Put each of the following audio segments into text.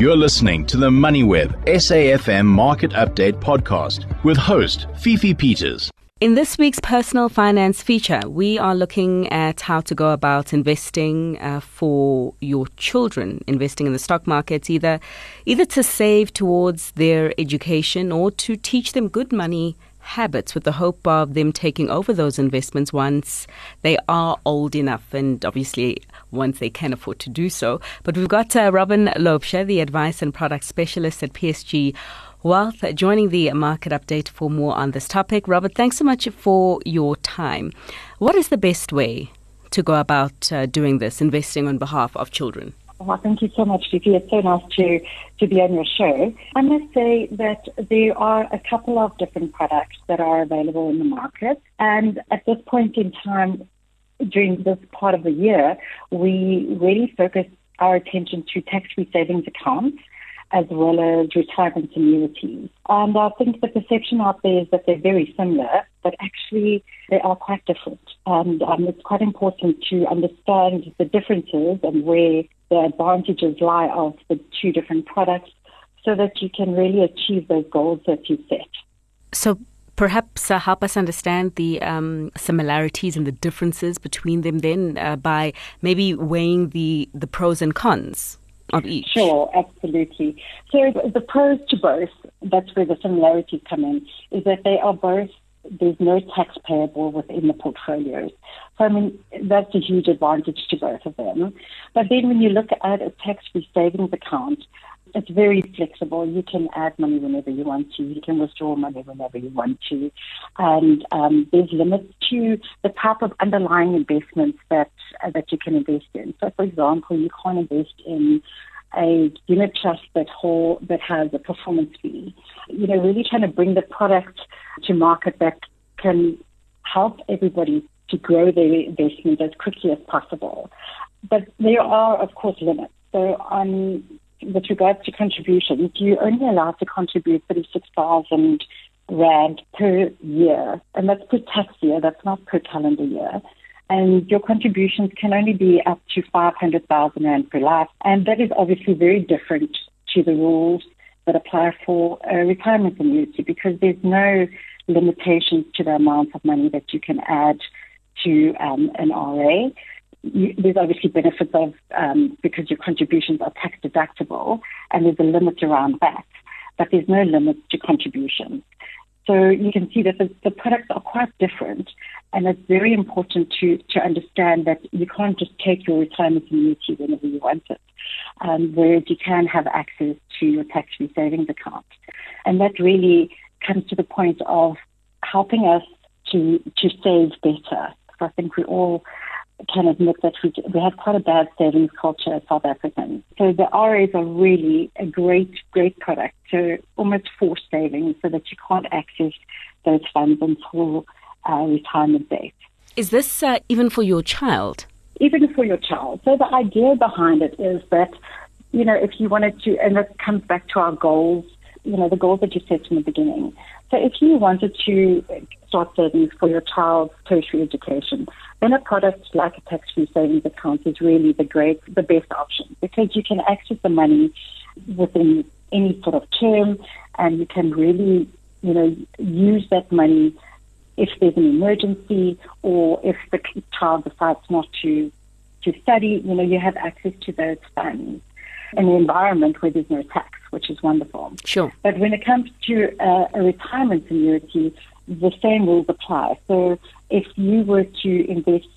You're listening to the MoneyWeb SAFM Market Update podcast with host Fifi Peters. In this week's personal finance feature, we are looking at how to go about investing uh, for your children, investing in the stock markets, either either to save towards their education or to teach them good money habits with the hope of them taking over those investments once they are old enough and obviously once they can afford to do so. But we've got uh, Robin Loubser, the advice and product specialist at PSG Wealth, joining the market update for more on this topic. Robert, thanks so much for your time. What is the best way to go about uh, doing this, investing on behalf of children? Well, thank you so much, Fifi. It's so nice to, to be on your show. I must say that there are a couple of different products that are available in the market. And at this point in time, during this part of the year, we really focus our attention to tax-free savings accounts as well as retirement annuities. And I think the perception out there is that they're very similar, but actually they are quite different. And um, it's quite important to understand the differences and where the advantages lie of the two different products so that you can really achieve those goals that you set. So perhaps uh, help us understand the um, similarities and the differences between them then uh, by maybe weighing the, the pros and cons of each. Sure, absolutely. So the pros to both, that's where the similarities come in, is that they are both there's no tax payable within the portfolios. So, I mean, that's a huge advantage to both of them. But then when you look at a tax free savings account, it's very flexible. You can add money whenever you want to. You can withdraw money whenever you want to. And um, there's limits to the type of underlying investments that uh, that you can invest in. So, for example, you can't invest in a unit trust that whole, that has a performance fee. You know, really trying to bring the product to market that can help everybody to grow their investment as quickly as possible. But there are, of course, limits. So on with regards to contributions, you're only allowed to contribute 36,000 Rand per year. And that's per tax year, that's not per calendar year. And your contributions can only be up to 500,000 Rand per life. And that is obviously very different to the rules that apply for a retirement annuity because there's no limitations to the amount of money that you can add to um, an RA you, there's obviously benefits of um, because your contributions are tax deductible, and there's a limit around that, but there's no limit to contributions. So you can see that the, the, products are quite different, and it's very important to, to understand that you can't just take your retirement annuity whenever you want it, um, whereas you can have access to your tax-free savings account. And that really comes to the point of helping us to, to save better. So I think we all can admit that we, we have quite a bad savings culture as South Africans. So the RAs are really a great, great product to almost force savings so that you can't access those funds until uh, retirement date. Is this uh, even for your child? Even for your child. So the idea behind it is that, you know, if you wanted to, and that comes back to our goals, you know, the goals that you set from the beginning. So if you wanted to start savings for your child's tertiary education, then a product like a tax-free savings account is really the great, the best option because you can access the money within any sort of term, and you can really, you know, use that money if there's an emergency or if the child decides not to to study. You know, you have access to those funds in an environment where there's no tax, which is wonderful. Sure. But when it comes to uh, a retirement annuity, the same rules apply. So if you were to invest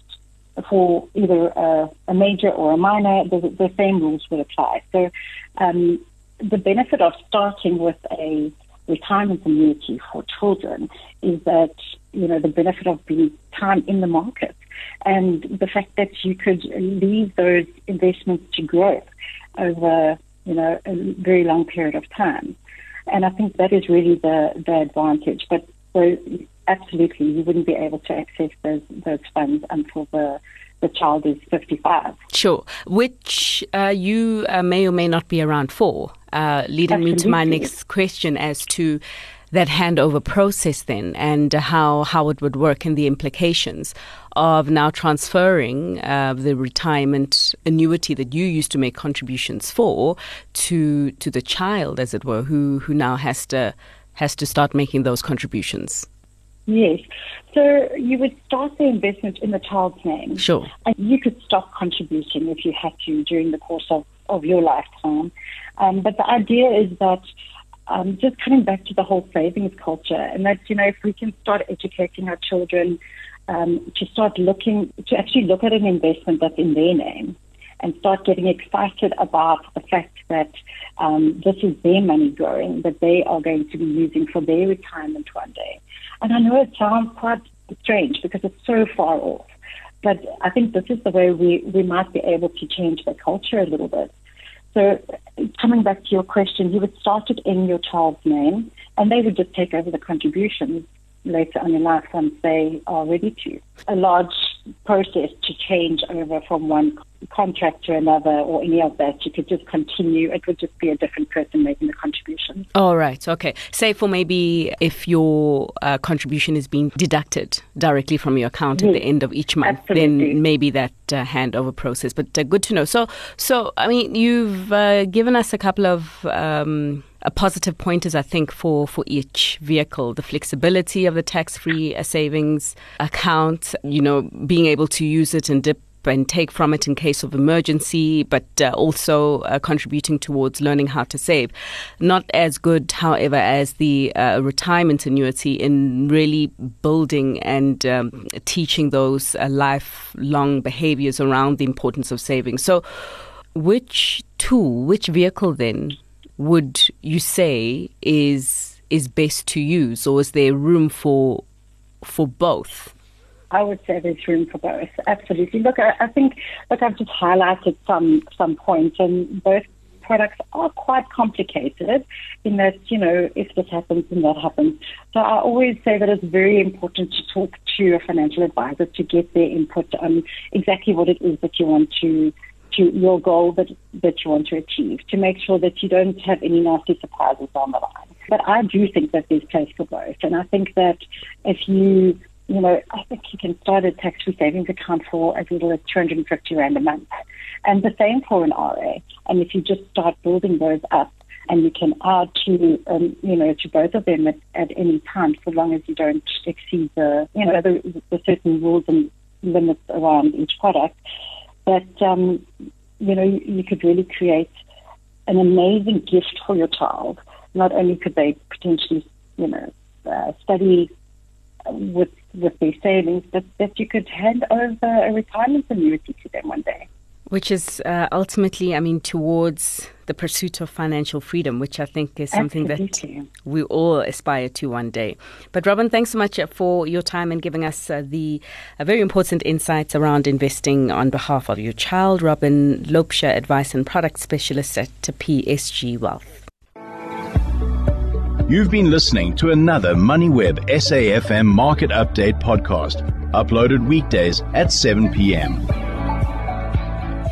for either a, a major or a minor, the, the, same rules would apply. So um, the benefit of starting with a retirement annuity for children is that you know the benefit of being time in the market and the fact that you could leave those investments to grow over you know a very long period of time. And I think that is really the the advantage. But so absolutely, you wouldn't be able to access those those funds until the the child is 55. Sure, which uh, you uh, may or may not be around for, uh, leading Absolutely. me to my next question as to that handover process then and how, how it would work and the implications of now transferring uh, the retirement annuity that you used to make contributions for to to the child, as it were, who who now has to has to start making those contributions. Yes. So you would start the investment in the child's name. Sure. And you could stop contributing if you had to during the course of, of your lifetime. Um, but the idea is that um, just coming back to the whole savings culture, and that, you know, if we can start educating our children um, to start looking, to actually look at an investment that's in their name and start getting excited about the fact that um, this is their money growing that they are going to be using for their retirement one day. And I know it sounds quite strange because it's so far off, but I think this is the way we, we might be able to change the culture a little bit. So coming back to your question, you would start it in your child's name and they would just take over the contributions later on in life once they are ready to. A large process to change over from one contract to another or any of that. You could just continue. It would just be a different person making the contribution. All right. Okay. Say for maybe if your uh, contribution is being deducted directly from your account yes. at the end of each month, Absolutely. then maybe that uh, handover process. But uh, good to know. So, so I mean, you've uh, given us a couple of. Um, positive pointers, I think, for, for each vehicle. The flexibility of the tax free uh, savings account, you know, being able to use it and dip and take from it in case of emergency, but uh, also uh, contributing towards learning how to save. Not as good, however, as the uh, retirement annuity in really building and um, teaching those uh, lifelong behaviors around the importance of saving. So, which tool, which vehicle then would you say is is best to use, or is there room for for both? I would say there's room for both. Absolutely. Look, I, I think, look, I've just highlighted some some points, and both products are quite complicated in that, you know, if this happens and that happens. So I always say that it's very important to talk to a financial advisor to get their input on exactly what it is that you want to to your goal that that you want to achieve to make sure that you don't have any nasty surprises on the line. But I do think that there's place for both, and I think that if you you know, I think you can start a tax-free savings account for as little as 250 rand a month. And the same for an RA. And if you just start building those up and you can add to, um, you know, to both of them at, at any time, so long as you don't exceed the, you know, the, the certain rules and limits around each product, that, um, you know, you, could really create an amazing gift for your child. Not only could they potentially, you know, uh, study with with their savings, but that you could hand over a retirement annuity to them one day. Which is uh, ultimately, I mean, towards the pursuit of financial freedom, which I think is something Absolutely. that we all aspire to one day. But Robin, thanks so much for your time and giving us uh, the uh, very important insights around investing on behalf of your child. Robin Lopesha, Advice and Product Specialist at PSG Wealth. You've been listening to another MoneyWeb SAFM Market Update podcast, uploaded weekdays at 7 p.m.